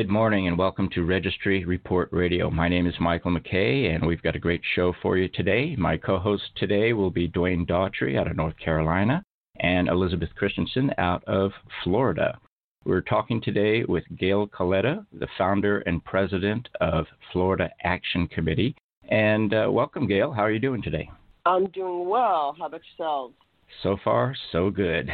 Good morning and welcome to Registry Report Radio. My name is Michael McKay and we've got a great show for you today. My co host today will be Dwayne Daughtry out of North Carolina and Elizabeth Christensen out of Florida. We're talking today with Gail Colletta, the founder and president of Florida Action Committee. And uh, welcome, Gail. How are you doing today? I'm doing well. How about yourselves? So far, so good.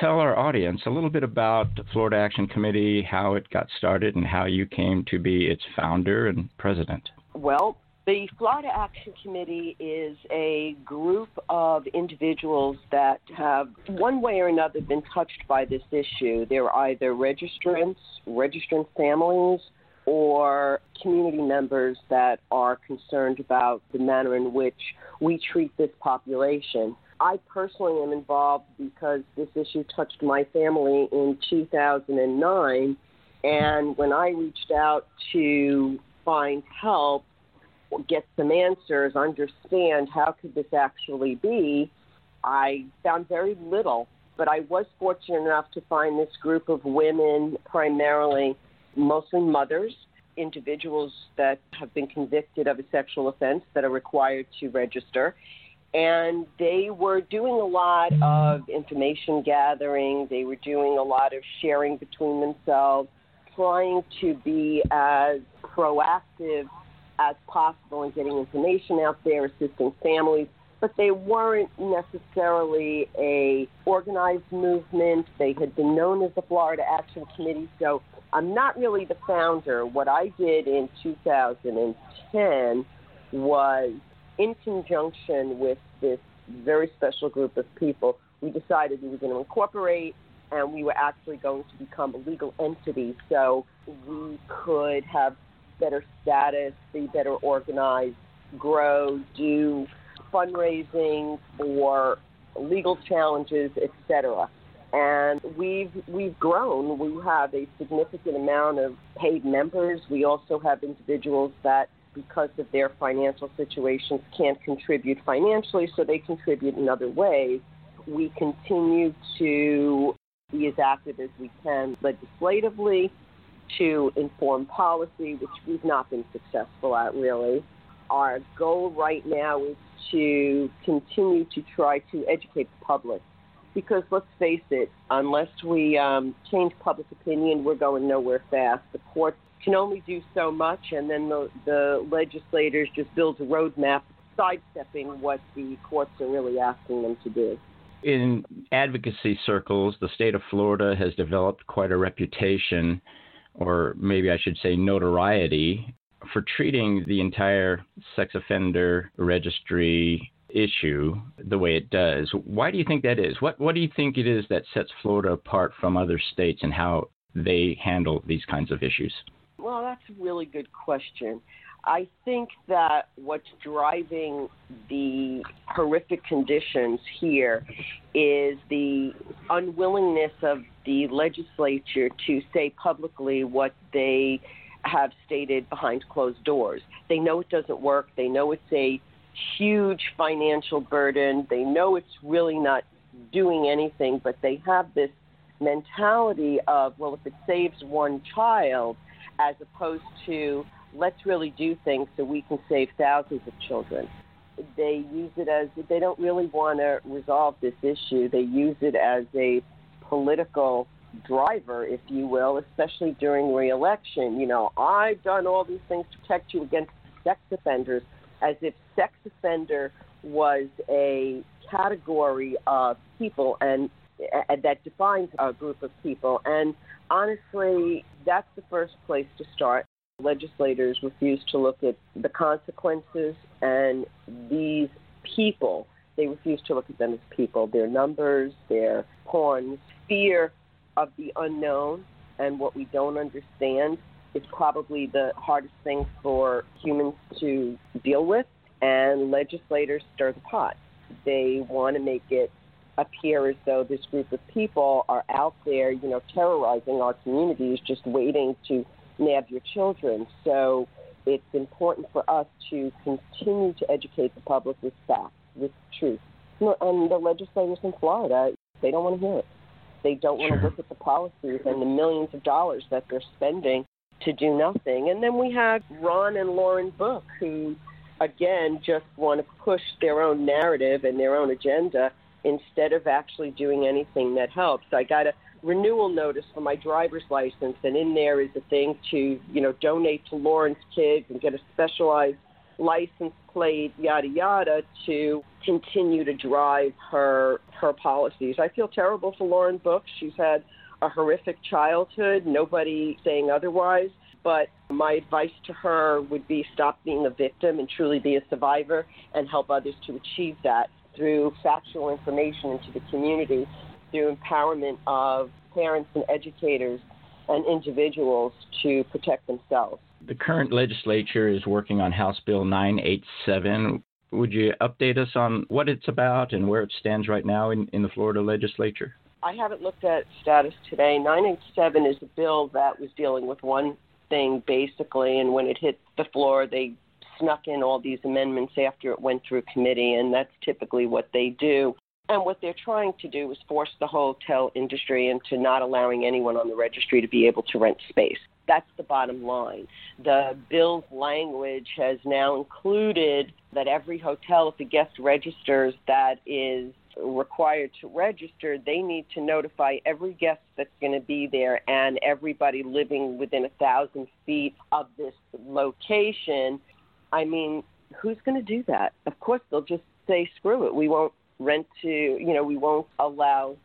Tell our audience a little bit about the Florida Action Committee, how it got started, and how you came to be its founder and president. Well, the Florida Action Committee is a group of individuals that have, one way or another, been touched by this issue. They're either registrants, registrant families, or community members that are concerned about the manner in which we treat this population. I personally am involved because this issue touched my family in 2009. And when I reached out to find help, get some answers, understand how could this actually be, I found very little. But I was fortunate enough to find this group of women, primarily mostly mothers, individuals that have been convicted of a sexual offense that are required to register. And they were doing a lot of information gathering, they were doing a lot of sharing between themselves, trying to be as proactive as possible in getting information out there, assisting families, but they weren't necessarily a organized movement. They had been known as the Florida Action Committee, so I'm not really the founder. What I did in 2010 was, in conjunction with this very special group of people, we decided we were going to incorporate and we were actually going to become a legal entity so we could have better status, be better organized, grow, do fundraising for legal challenges, etc. And we've we've grown. We have a significant amount of paid members. We also have individuals that because of their financial situations can't contribute financially, so they contribute in other ways. We continue to be as active as we can legislatively to inform policy, which we've not been successful at really. Our goal right now is to continue to try to educate the public. Because let's face it, unless we um, change public opinion, we're going nowhere fast. The courts can only do so much, and then the, the legislators just build a roadmap sidestepping what the courts are really asking them to do. In advocacy circles, the state of Florida has developed quite a reputation or maybe I should say notoriety, for treating the entire sex offender registry issue the way it does. Why do you think that is? What what do you think it is that sets Florida apart from other states and how they handle these kinds of issues? Well, that's a really good question. I think that what's driving the horrific conditions here is the unwillingness of the legislature to say publicly what they have stated behind closed doors. They know it doesn't work. They know it's a huge financial burden. They know it's really not doing anything, but they have this mentality of, well, if it saves one child, as opposed to let's really do things so we can save thousands of children. They use it as they don't really want to resolve this issue. They use it as a political driver, if you will, especially during reelection. You know, I've done all these things to protect you against sex offenders, as if sex offender was a category of people and uh, that defines a group of people. And honestly, that's the first place to start legislators refuse to look at the consequences and these people. They refuse to look at them as people, their numbers, their pawns. Fear of the unknown and what we don't understand is probably the hardest thing for humans to deal with. And legislators stir the pot. They want to make it appear as though this group of people are out there, you know, terrorizing our communities, just waiting to nab your children. So it's important for us to continue to educate the public with facts, with truth. And the legislators in Florida, they don't want to hear it. They don't want to look at the policies and the millions of dollars that they're spending to do nothing. And then we have Ron and Lauren Book, who, again, just want to push their own narrative and their own agenda instead of actually doing anything that helps. I got a renewal notice for my driver's license, and in there is a thing to, you know, donate to Lauren's kids and get a specialized license plate, yada yada, to continue to drive her her policies. I feel terrible for Lauren Book. She's had a horrific childhood. Nobody saying otherwise. But my advice to her would be stop being a victim and truly be a survivor and help others to achieve that through factual information into the community, through empowerment of parents and educators and individuals to protect themselves. The current legislature is working on House Bill 987. Would you update us on what it's about and where it stands right now in, in the Florida legislature? I haven't looked at status today. 987 is a bill that was dealing with one thing basically, and when it hit the floor, they snuck in all these amendments after it went through committee, and that's typically what they do. And what they're trying to do is force the hotel industry into not allowing anyone on the registry to be able to rent space. That's the bottom line. The bill's language has now included that every hotel, if a guest registers that is required to register, they need to notify every guest that's going to be there and everybody living within a thousand feet of this location. I mean, who's going to do that? Of course, they'll just say, screw it. We won't rent to, you know, we won't allow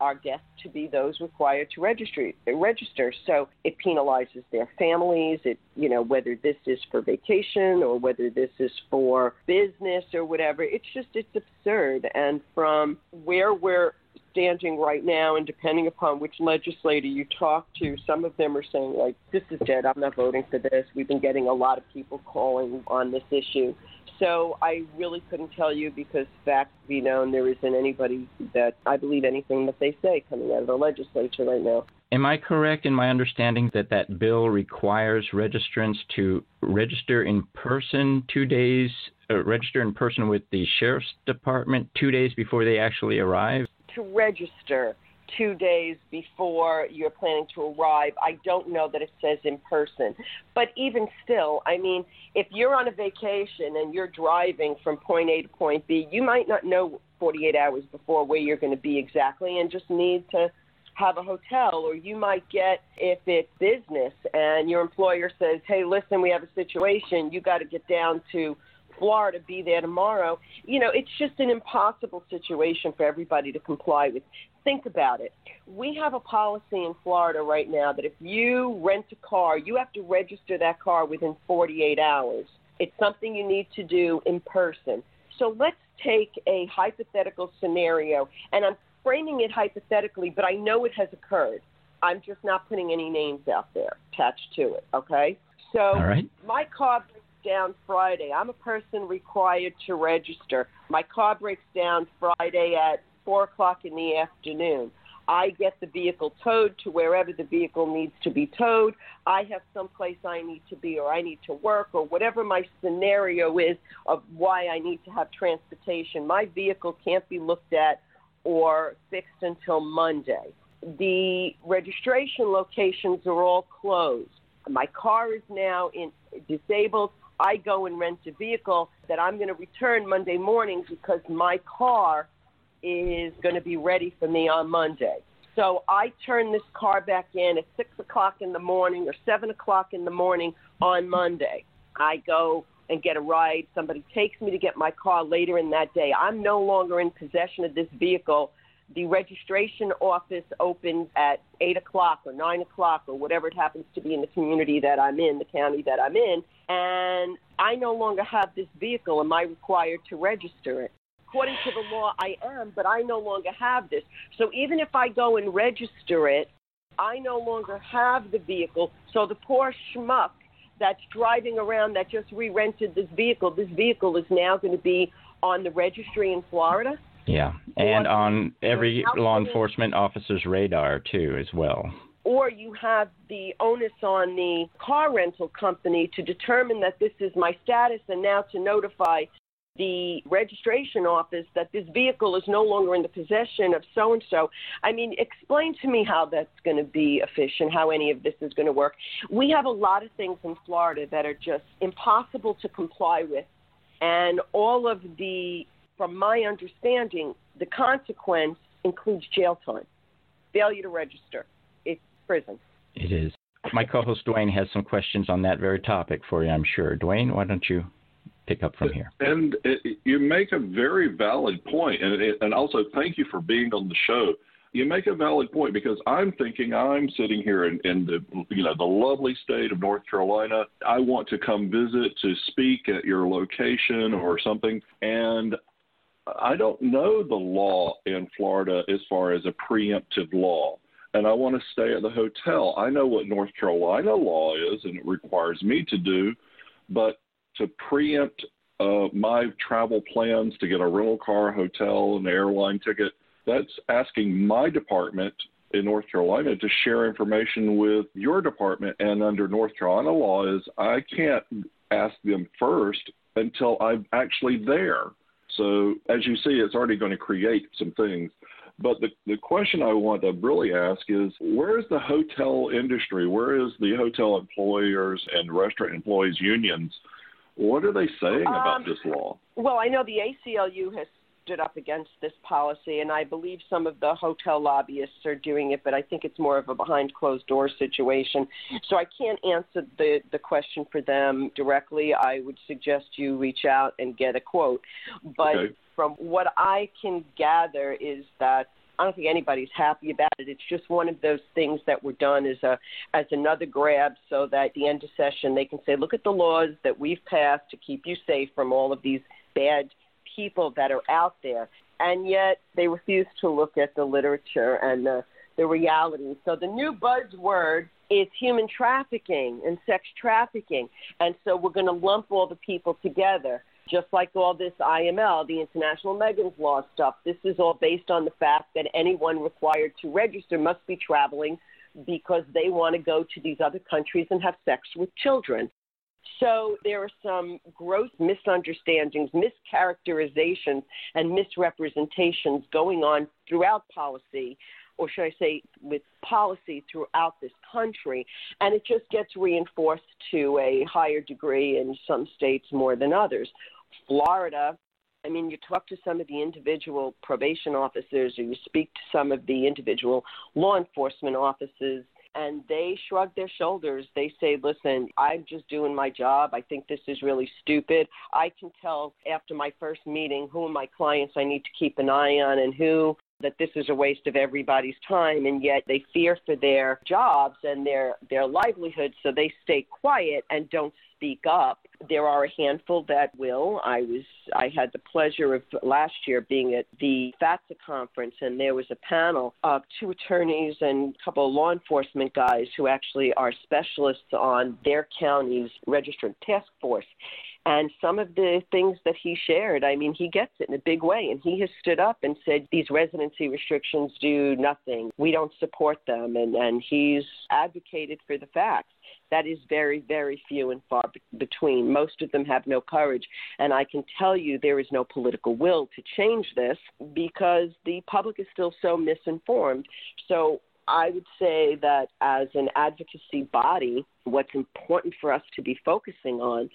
our guests to be those required to register. Register. So it penalizes their families. It, you know, whether this is for vacation or whether this is for business or whatever. It's just it's absurd. And from where we're standing right now, and depending upon which legislator you talk to, some of them are saying like, "This is dead. I'm not voting for this." We've been getting a lot of people calling on this issue. So I really couldn't tell you because fact be known, there isn't anybody that I believe anything that they say coming out of the legislature right now. Am I correct in my understanding that that bill requires registrants to register in person two days, uh, register in person with the sheriff's department two days before they actually arrive? To register two days before you're planning to arrive. I don't know that it says in person. But even still, I mean, if you're on a vacation and you're driving from point A to point B, you might not know 48 hours before where you're going to be exactly and just need to have a hotel or you might get if it's business and your employer says hey listen we have a situation you got to get down to Florida be there tomorrow. You know, it's just an impossible situation for everybody to comply with. Think about it. We have a policy in Florida right now that if you rent a car, you have to register that car within 48 hours. It's something you need to do in person. So let's take a hypothetical scenario, and I'm framing it hypothetically, but I know it has occurred. I'm just not putting any names out there attached to it, okay? So my car down Friday. I'm a person required to register. My car breaks down Friday at 4 o'clock in the afternoon. I get the vehicle towed to wherever the vehicle needs to be towed. I have some place I need to be, or I need to work, or whatever my scenario is of why I need to have transportation. My vehicle can't be looked at or fixed until Monday. The registration locations are all closed. My car is now in disabled. I go and rent a vehicle that I'm going to return Monday morning because my car is going to be ready for me on Monday. So I turn this car back in at 6 o'clock in the morning or 7 o'clock in the morning on Monday. I go and get a ride. Somebody takes me to get my car later in that day. I'm no longer in possession of this vehicle the registration office opens at 8 o'clock or 9 o'clock or whatever it happens to be in the community that I'm in, the county that I'm in, and I no longer have this vehicle. Am I required to register it? According to the law, I am, but I no longer have this. So even if I go and register it, I no longer have the vehicle. So the poor schmuck that's driving around that just re rented this vehicle, this vehicle is now going to be on the registry in Florida. Yeah, and on every law enforcement officer's radar too, as well. Or you have the onus on the car rental company to determine that this is my status and now to notify the registration office that this vehicle is no longer in the possession of so and so. I mean, explain to me how that's going to be efficient, how any of this is going to work. We have a lot of things in Florida that are just impossible to comply with. And all of the, from my understanding, the consequence includes jail time, failure to register. It's prison. It is. My co host Dwayne has some questions on that very topic for you, I'm sure. Dwayne, why don't you pick up from here? And it, you make a very valid point, and, it, and also thank you for being on the show. You make a valid point because I'm thinking I'm sitting here in, in the you know the lovely state of North Carolina. I want to come visit to speak at your location or something, and I don't know the law in Florida as far as a preemptive law and I want to stay at the hotel. I know what North Carolina law is, and it requires me to do, but to preempt uh, my travel plans to get a rental car, hotel, an airline ticket, that's asking my department in North Carolina to share information with your department. And under North Carolina law is I can't ask them first until I'm actually there. So as you see, it's already going to create some things. But the, the question I want to really ask is where is the hotel industry? Where is the hotel employers and restaurant employees unions? What are they saying um, about this law? Well, I know the ACLU has stood up against this policy, and I believe some of the hotel lobbyists are doing it, but I think it's more of a behind closed door situation. So I can't answer the, the question for them directly. I would suggest you reach out and get a quote. But okay from what I can gather is that I don't think anybody's happy about it. It's just one of those things that were done as a as another grab, so that at the end of session they can say, "Look at the laws that we've passed to keep you safe from all of these bad people that are out there." And yet they refuse to look at the literature and the the reality. So the new buzzword is human trafficking and sex trafficking, and so we're going to lump all the people together just like all this IML, the International Megan's Law stuff, this is all based on the fact that anyone required to register must be traveling because they want to go to these other countries and have sex with children. So there are some gross misunderstandings, mischaracterizations, and misrepresentations going on throughout policy, or should I say, with policy throughout this country. And it just gets reinforced to a higher degree in some states more than others. Florida, I mean, you talk to some of the individual probation officers or you speak to some of the individual law enforcement officers, and they shrug their shoulders. They say, Listen, I'm just doing my job. I think this is really stupid. I can tell after my first meeting who are my clients I need to keep an eye on and who that this is a waste of everybody's time and yet they fear for their jobs and their their livelihood so they stay quiet and don't speak up there are a handful that will i was i had the pleasure of last year being at the fatsa conference and there was a panel of two attorneys and a couple of law enforcement guys who actually are specialists on their county's registrant task force and some of the things that he shared, I mean, he gets it in a big way. And he has stood up and said, these residency restrictions do nothing. We don't support them. And, and he's advocated for the facts. That is very, very few and far between. Most of them have no courage. And I can tell you there is no political will to change this because the public is still so misinformed. So I would say that as an advocacy body, what's important for us to be focusing on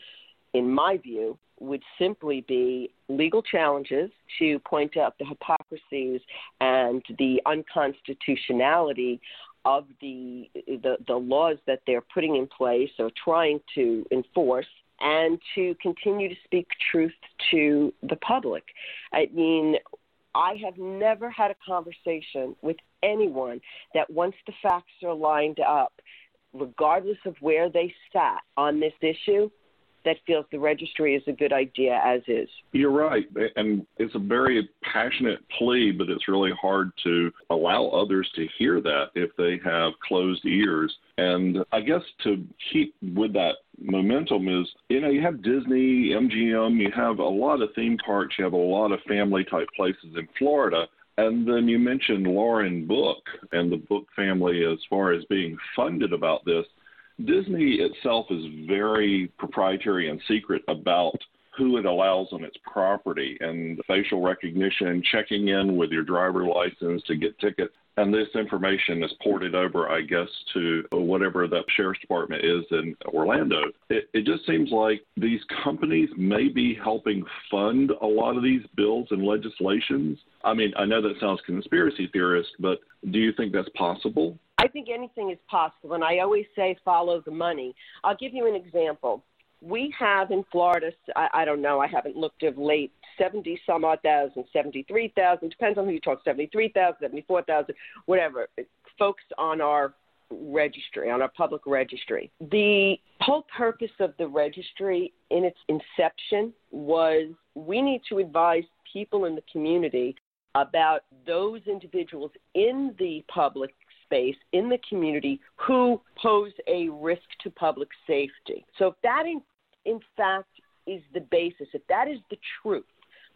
in my view, would simply be legal challenges to point out the hypocrisies and the unconstitutionality of the, the, the laws that they're putting in place or trying to enforce and to continue to speak truth to the public. I mean, I have never had a conversation with anyone that once the facts are lined up, regardless of where they sat on this issue, that feels the registry is a good idea as is. You're right. And it's a very passionate plea, but it's really hard to allow others to hear that if they have closed ears. And I guess to keep with that momentum is, you know, you have Disney, MGM, you have a lot of theme parks, you have a lot of family type places in Florida. And then you mentioned Lauren Book and the Book family as far as being funded about this. Disney itself is very proprietary and secret about who it allows on its property and facial recognition, checking in with your driver license to get tickets. And this information is ported over, I guess, to whatever that sheriff's department is in Orlando. It, it just seems like these companies may be helping fund a lot of these bills and legislations. I mean, I know that sounds conspiracy theorist, but do you think that's possible? I think anything is possible, and I always say follow the money. I'll give you an example we have in Florida, I, I don't know, I haven't looked of late, 70 some odd thousand, 73,000, depends on who you talk, 73,000, 74,000, whatever, folks on our registry, on our public registry. The whole purpose of the registry in its inception was we need to advise people in the community about those individuals in the public space in the community who pose a risk to public safety. So if that in, in fact is the basis, if that is the truth,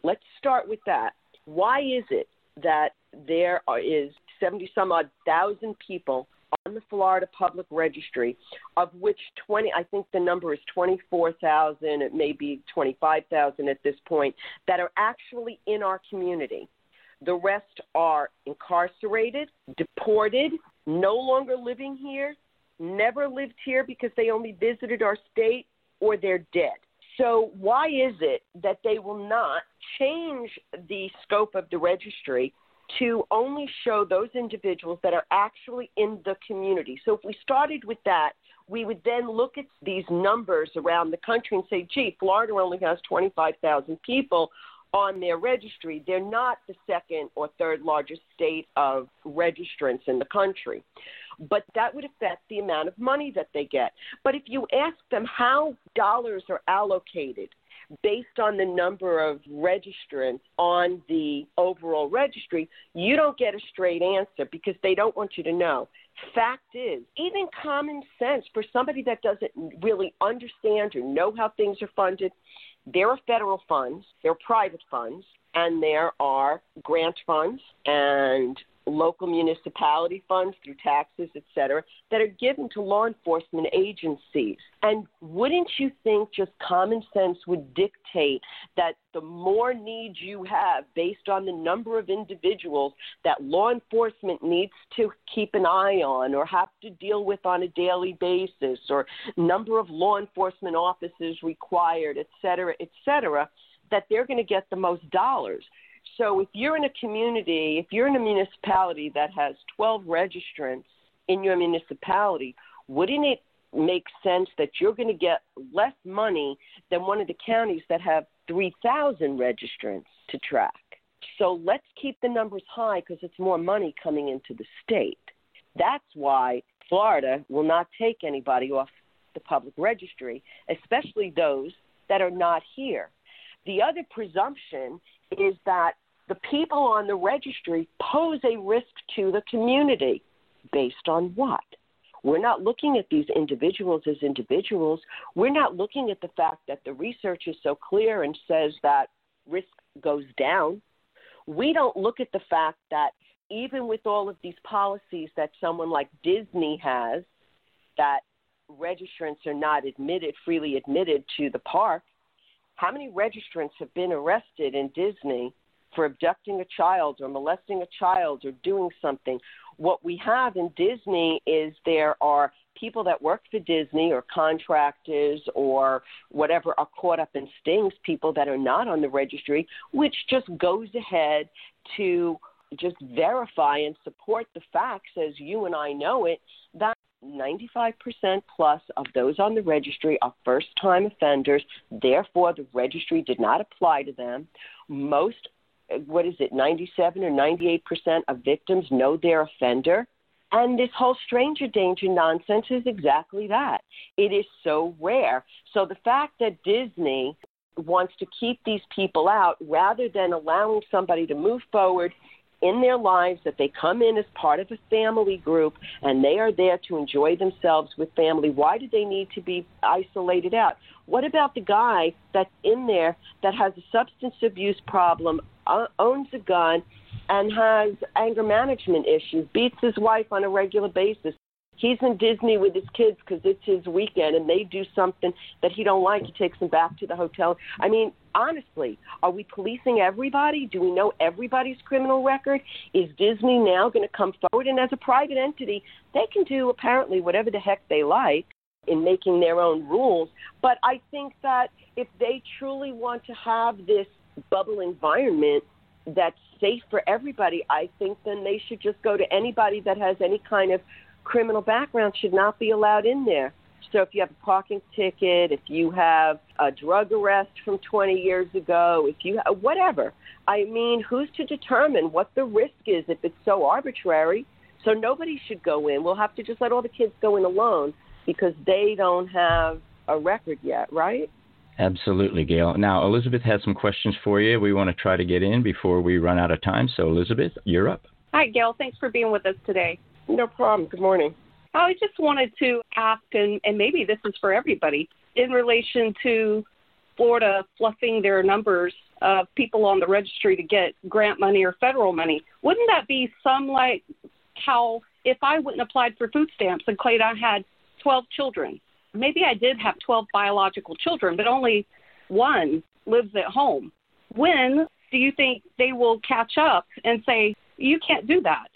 let's start with that. Why is it that there are, is 70 some odd thousand people on the Florida Public Registry, of which 20, I think the number is 24,000, it may be 25,000 at this point, that are actually in our community. The rest are incarcerated, deported, no longer living here, never lived here because they only visited our state, or they're dead. So, why is it that they will not change the scope of the registry to only show those individuals that are actually in the community? So, if we started with that, we would then look at these numbers around the country and say, gee, Florida only has 25,000 people on their registry. They're not the second or third largest state of registrants in the country. But that would affect the amount of money that they get. But if you ask them how dollars are allocated based on the number of registrants on the overall registry, you don't get a straight answer because they don't want you to know. Fact is, even common sense for somebody that doesn't really understand or know how things are funded, there are federal funds, there are private funds, and there are grant funds and local municipality funds through taxes, et cetera, that are given to law enforcement agencies. And wouldn't you think just common sense would dictate that the more needs you have based on the number of individuals that law enforcement needs to keep an eye on or have to deal with on a daily basis or number of law enforcement officers required, et cetera, et cetera, that they're going to get the most dollars. So if you're in a community, if you're in a municipality that has 12 registrants in your municipality, wouldn't it make sense that you're going to get less money than one of the counties that have 3,000 registrants to track? So let's keep the numbers high because it's more money coming into the state. That's why Florida will not take anybody off the public registry, especially those that are not here. The other presumption is that the people on the registry pose a risk to the community. Based on what? We're not looking at these individuals as individuals. We're not looking at the fact that the research is so clear and says that risk goes down. We don't look at the fact that even with all of these policies that someone like Disney has, that registrants are not admitted, freely admitted to the park, how many registrants have been arrested in Disney for abducting a child or molesting a child or doing something? What we have in Disney is there are people that work for Disney or contractors or whatever are caught up in stings, people that are not on the registry, which just goes ahead to just verify and support the facts as you and I know it that 95% plus of those on the registry are first time offenders. Therefore, the registry did not apply to them. Most, what is it, 97 or 98% of victims know their offender. And this whole stranger danger nonsense is exactly that. It is so rare. So the fact that Disney wants to keep these people out rather than allowing somebody to move forward in their lives that they come in as part of a family group and they are there to enjoy themselves with family. Why do they need to be isolated out? What about the guy that's in there that has a substance abuse problem, uh, owns a gun, and has anger management issues, beats his wife on a regular basis? He's in Disney with his kids because it's his weekend, and they do something that he don't like, he takes them back to the hotel. I mean, honestly, are we policing everybody? Do we know everybody's criminal record? Is Disney now going to come forward? And as a private entity, they can do apparently whatever the heck they like in making their own rules. But I think that if they truly want to have this bubble environment that's safe for everybody, I think then they should just go to anybody that has any kind of criminal background should not be allowed in there. So if you have a parking ticket, if you have a drug arrest from 20 years ago, if you have, whatever. I mean, who's to determine what the risk is if it's so arbitrary? So nobody should go in. We'll have to just let all the kids go in alone because they don't have a record yet, right? Absolutely, Gail. Now, Elizabeth has some questions for you. We want to try to get in before we run out of time. So, Elizabeth, you're up. Hi, Gail. Thanks for being with us today. No problem. Good morning. I just wanted to ask, and, and maybe this is for everybody, in relation to Florida fluffing their numbers of people on the registry to get grant money or federal money. Wouldn't that be some like how if I wouldn't applied for food stamps and claimed I had 12 children, maybe I did have 12 biological children, but only one lives at home. When do you think they will catch up and say, you can't do that?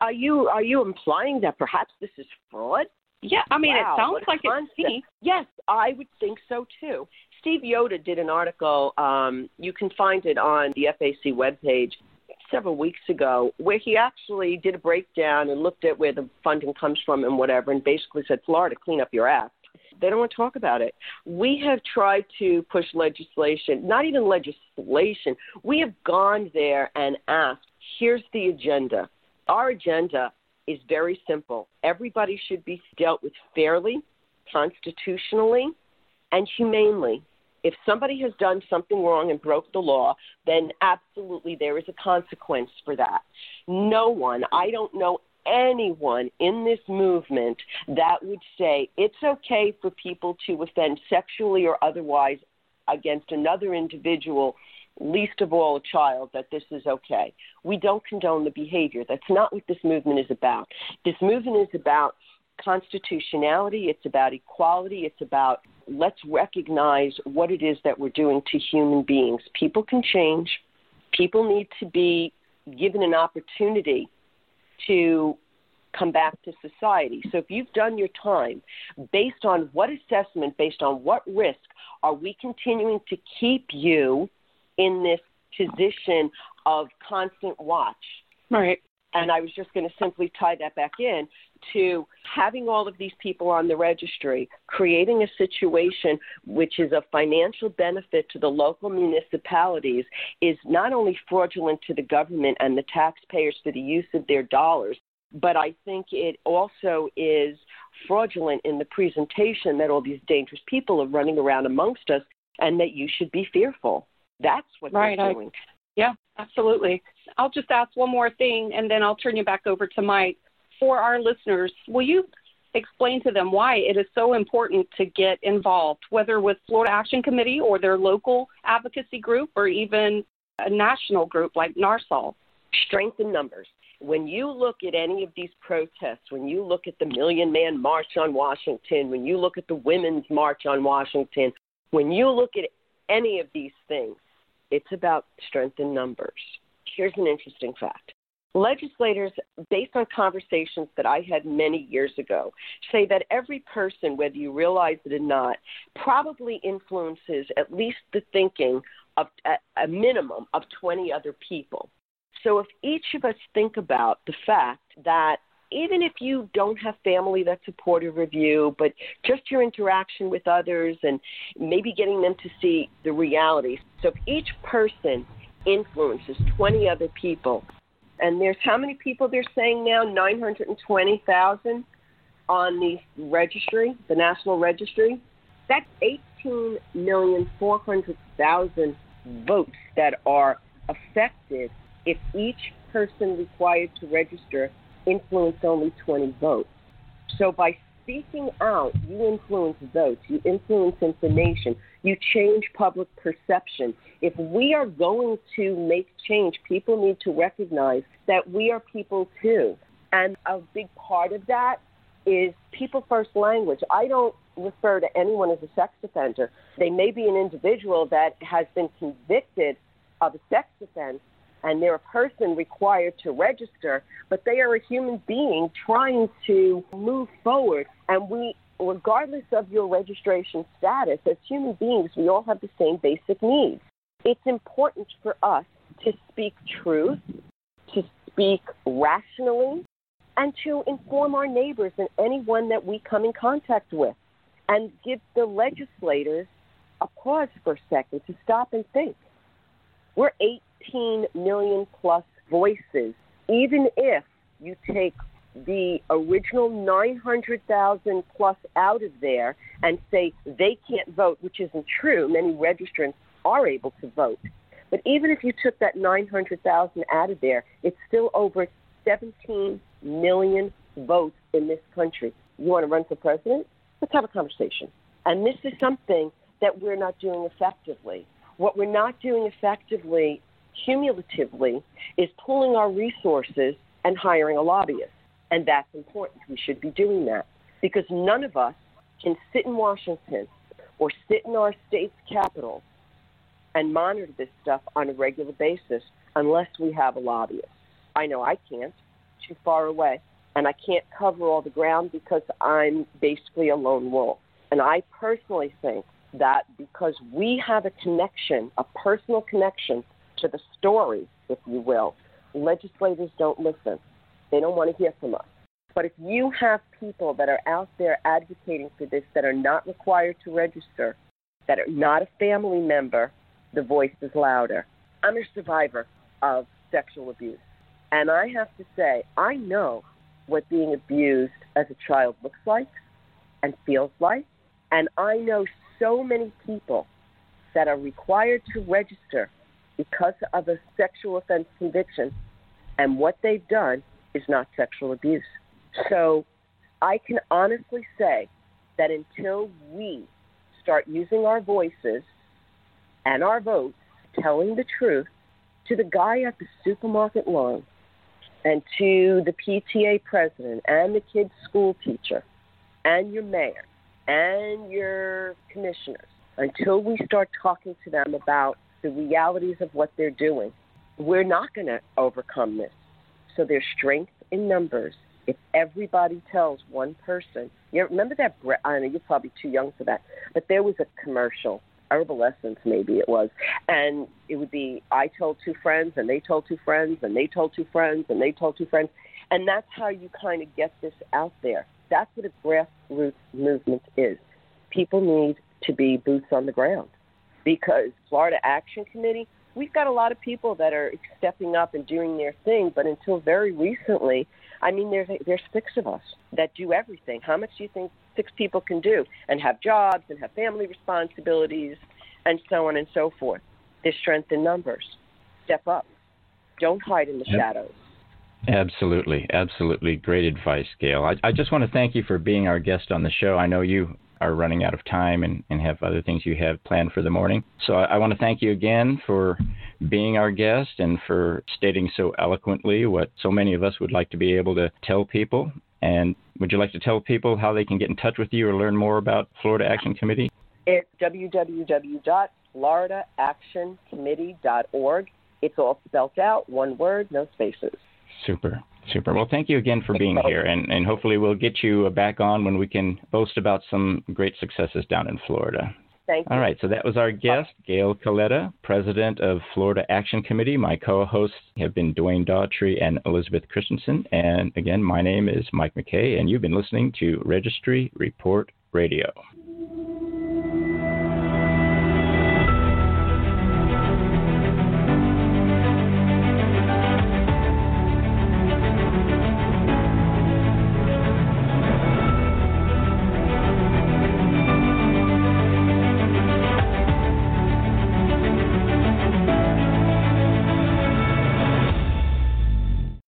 Are you are you implying that perhaps this is fraud? Yeah, I mean wow, it sounds like it's me. Yes, I would think so too. Steve Yoder did an article. Um, you can find it on the FAC webpage several weeks ago, where he actually did a breakdown and looked at where the funding comes from and whatever, and basically said, Florida, clean up your act. They don't want to talk about it. We have tried to push legislation, not even legislation. We have gone there and asked, here's the agenda. Our agenda is very simple. Everybody should be dealt with fairly, constitutionally, and humanely. If somebody has done something wrong and broke the law, then absolutely there is a consequence for that. No one, I don't know anyone in this movement that would say it's okay for people to offend sexually or otherwise against another individual, least of all a child, that this is okay. We don't condone the behavior. That's not what this movement is about. This movement is about constitutionality, it's about equality, it's about let's recognize what it is that we're doing to human beings. People can change, people need to be given an opportunity to come back to society. So if you've done your time, based on what assessment, based on what risk, are we continuing to keep you in this position of constant watch? Right. And I was just going to simply tie that back in to having all of these people on the registry, creating a situation which is of financial benefit to the local municipalities, is not only fraudulent to the government and the taxpayers for the use of their dollars, but I think it also is fraudulent in the presentation that all these dangerous people are running around amongst us and that you should be fearful. That's what right, they're doing. I, yeah, absolutely. I'll just ask one more thing and then I'll turn you back over to Mike for our listeners, will you explain to them why it is so important to get involved, whether with Florida Action Committee or their local advocacy group or even a national group like NARSOL? Strength in numbers. When you look at any of these protests, when you look at the Million Man March on Washington, when you look at the Women's March on Washington, when you look at any of these things, it's about strength in numbers. Here's an interesting fact Legislators, based on conversations that I had many years ago, say that every person, whether you realize it or not, probably influences at least the thinking of a minimum of 20 other people. So if each of us think about the fact that even if you don't have family that's supportive of you, but just your interaction with others and maybe getting them to see the reality. So if each person influences 20 other people, and there's how many people they're saying now? 920,000 on the registry, the national registry. That's 18,400,000 votes that are affected if each person required to register influenced only 20 votes. So by speaking out, you influence votes, you influence information, you change public perception. If we are going to make change, people need to recognize that we are people too. And a big part of that is people first language. I don't refer to anyone as a sex offender. They may be an individual that has been convicted of a sex offense and they're a person required to register, but they are a human being trying to move forward. And we, regardless of your registration status, as human beings, we all have the same basic needs. It's important for us to speak truth, to speak rationally, and to inform our neighbors and anyone that we come in contact with, and give the legislators a pause for a second to stop and think. We're 18 million plus voices. Even if you take the original 900,000 plus out of there and say they can't vote, which isn't true, many registrants are able to vote. But even if you took that 900,000 out of there, it's still over 17 million votes in this country. You want to run for president? Let's have a conversation. And this is something that we're not doing effectively. What we're not doing effectively, cumulatively, is pulling our resources and hiring a lobbyist. And that's important. We should be doing that because none of us can sit in Washington or sit in our state's capital and monitor this stuff on a regular basis unless we have a lobbyist. I know I can't, too far away, and I can't cover all the ground because I'm basically a lone wolf. And I personally think that because we have a connection, a personal connection to the story, if you will, legislators don't listen. They don't want to hear from us. But if you have people that are out there advocating for this that are not required to register, that are not a family member, the voice is louder. I'm a survivor of sexual abuse. And I have to say, I know what being abused as a child looks like and feels like. And I know so many people that are required to register because of a sexual offense conviction, and what they've done is not sexual abuse. So I can honestly say that until we start using our voices and our votes, telling the truth to the guy at the supermarket line and to the PTA president and the kid's school teacher and your mayor and your commissioners until we start talking to them about the realities of what they're doing, we're not going to overcome this. So there's strength in numbers. If everybody tells one person, you remember that? I know you're probably too young for that, but there was a commercial herbal essence maybe it was and it would be i told two friends and they told two friends and they told two friends and they told two friends and that's how you kind of get this out there that's what a grassroots movement is people need to be boots on the ground because florida action committee we've got a lot of people that are stepping up and doing their thing but until very recently i mean there's there's six of us that do everything how much do you think six people can do and have jobs and have family responsibilities and so on and so forth. There's strength in numbers. Step up. Don't hide in the yep. shadows. Absolutely. Absolutely. Great advice, Gail. I, I, just want to thank you for being our guest on the show. I know you are running out of time and, and have other things you have planned for the morning. So I, I want to thank you again for being our guest and for stating so eloquently what so many of us would like to be able to tell people and would you like to tell people how they can get in touch with you or learn more about Florida Action Committee? It's www.floridaactioncommittee.org. It's all spelled out, one word, no spaces. Super. Super. Well, thank you again for being here, and, and hopefully we'll get you back on when we can boast about some great successes down in Florida. Thank you. All right, so that was our guest, Gail Colletta, President of Florida Action Committee. My co hosts have been Dwayne Daughtry and Elizabeth Christensen. And again, my name is Mike McKay, and you've been listening to Registry Report Radio.